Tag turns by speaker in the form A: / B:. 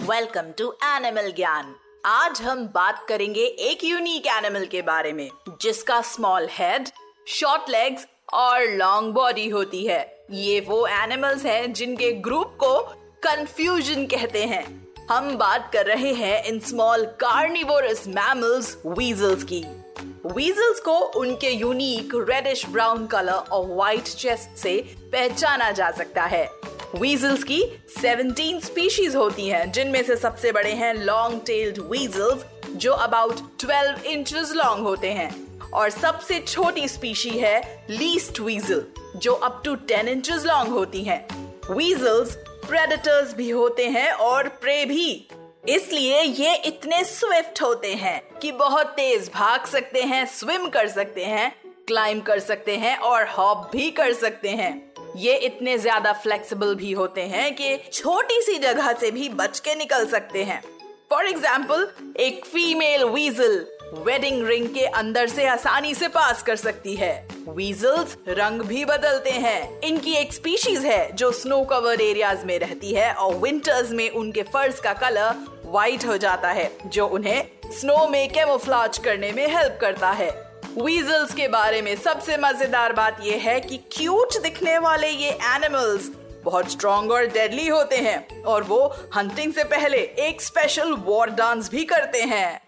A: Welcome to animal ज्ञान आज हम बात करेंगे एक यूनिक एनिमल के बारे में, जिसका स्मॉल हेड शॉर्ट लेग्स और लॉन्ग बॉडी होती है। ये वो एनिमल्स हैं जिनके ग्रुप को कंफ्यूजन कहते हैं। हम बात कर रहे हैं इन स्मॉल कार्निवोरस मैमल्स वीजल्स की। वीजल्स को उनके यूनिक रेडिश ब्राउन कलर और व्हाइट चेस्ट से पहचाना जा सकता है। वीजल्स की 17 स्पीशीज होती हैं, जिनमें से सबसे बड़े हैं लॉन्ग टेल्ड वीजल्स जो अबाउट 12 इंचेस लॉन्ग होते हैं। और सबसे छोटी स्पीशी है लीस्ट वीजल जो अप टू 10 इंचेस लॉन्ग होती हैं। वीजल्स प्रेडेटर्स भी होते हैं और प्रे भी। इसलिए ये इतने स्विफ्ट होते हैं कि बहुत तेज भाग सकते हैं स्विम कर सकते हैं क्लाइम कर सकते हैं और हॉप भी कर सकते हैं। ये इतने ज़्यादा फ्लेक्सिबल भी होते हैं कि छोटी सी जगह से भी बच के निकल सकते हैं। फॉर एग्ज़ाम्पल एक फीमेल वीजल वेडिंग रिंग के अंदर से आसानी से पास कर सकती है। वीजल्स रंग भी बदलते हैं। इनकी एक स्पीशीज है जो स्नो कवर्ड एरियाज़ में रहती है और विंटर्स में उनके फर्स का कलर व्हाइट हो जाता है, जो उन्हें स्नो में कैमोफ्लाज करने में हेल्प करता है। वीजल्स के बारे में सबसे मज़ेदार बात यह है कि क्यूट दिखने वाले ये एनिमल्स बहुत स्ट्रॉन्ग और डेडली होते हैं और वो हंटिंग से पहले एक स्पेशल वॉर डांस भी करते हैं।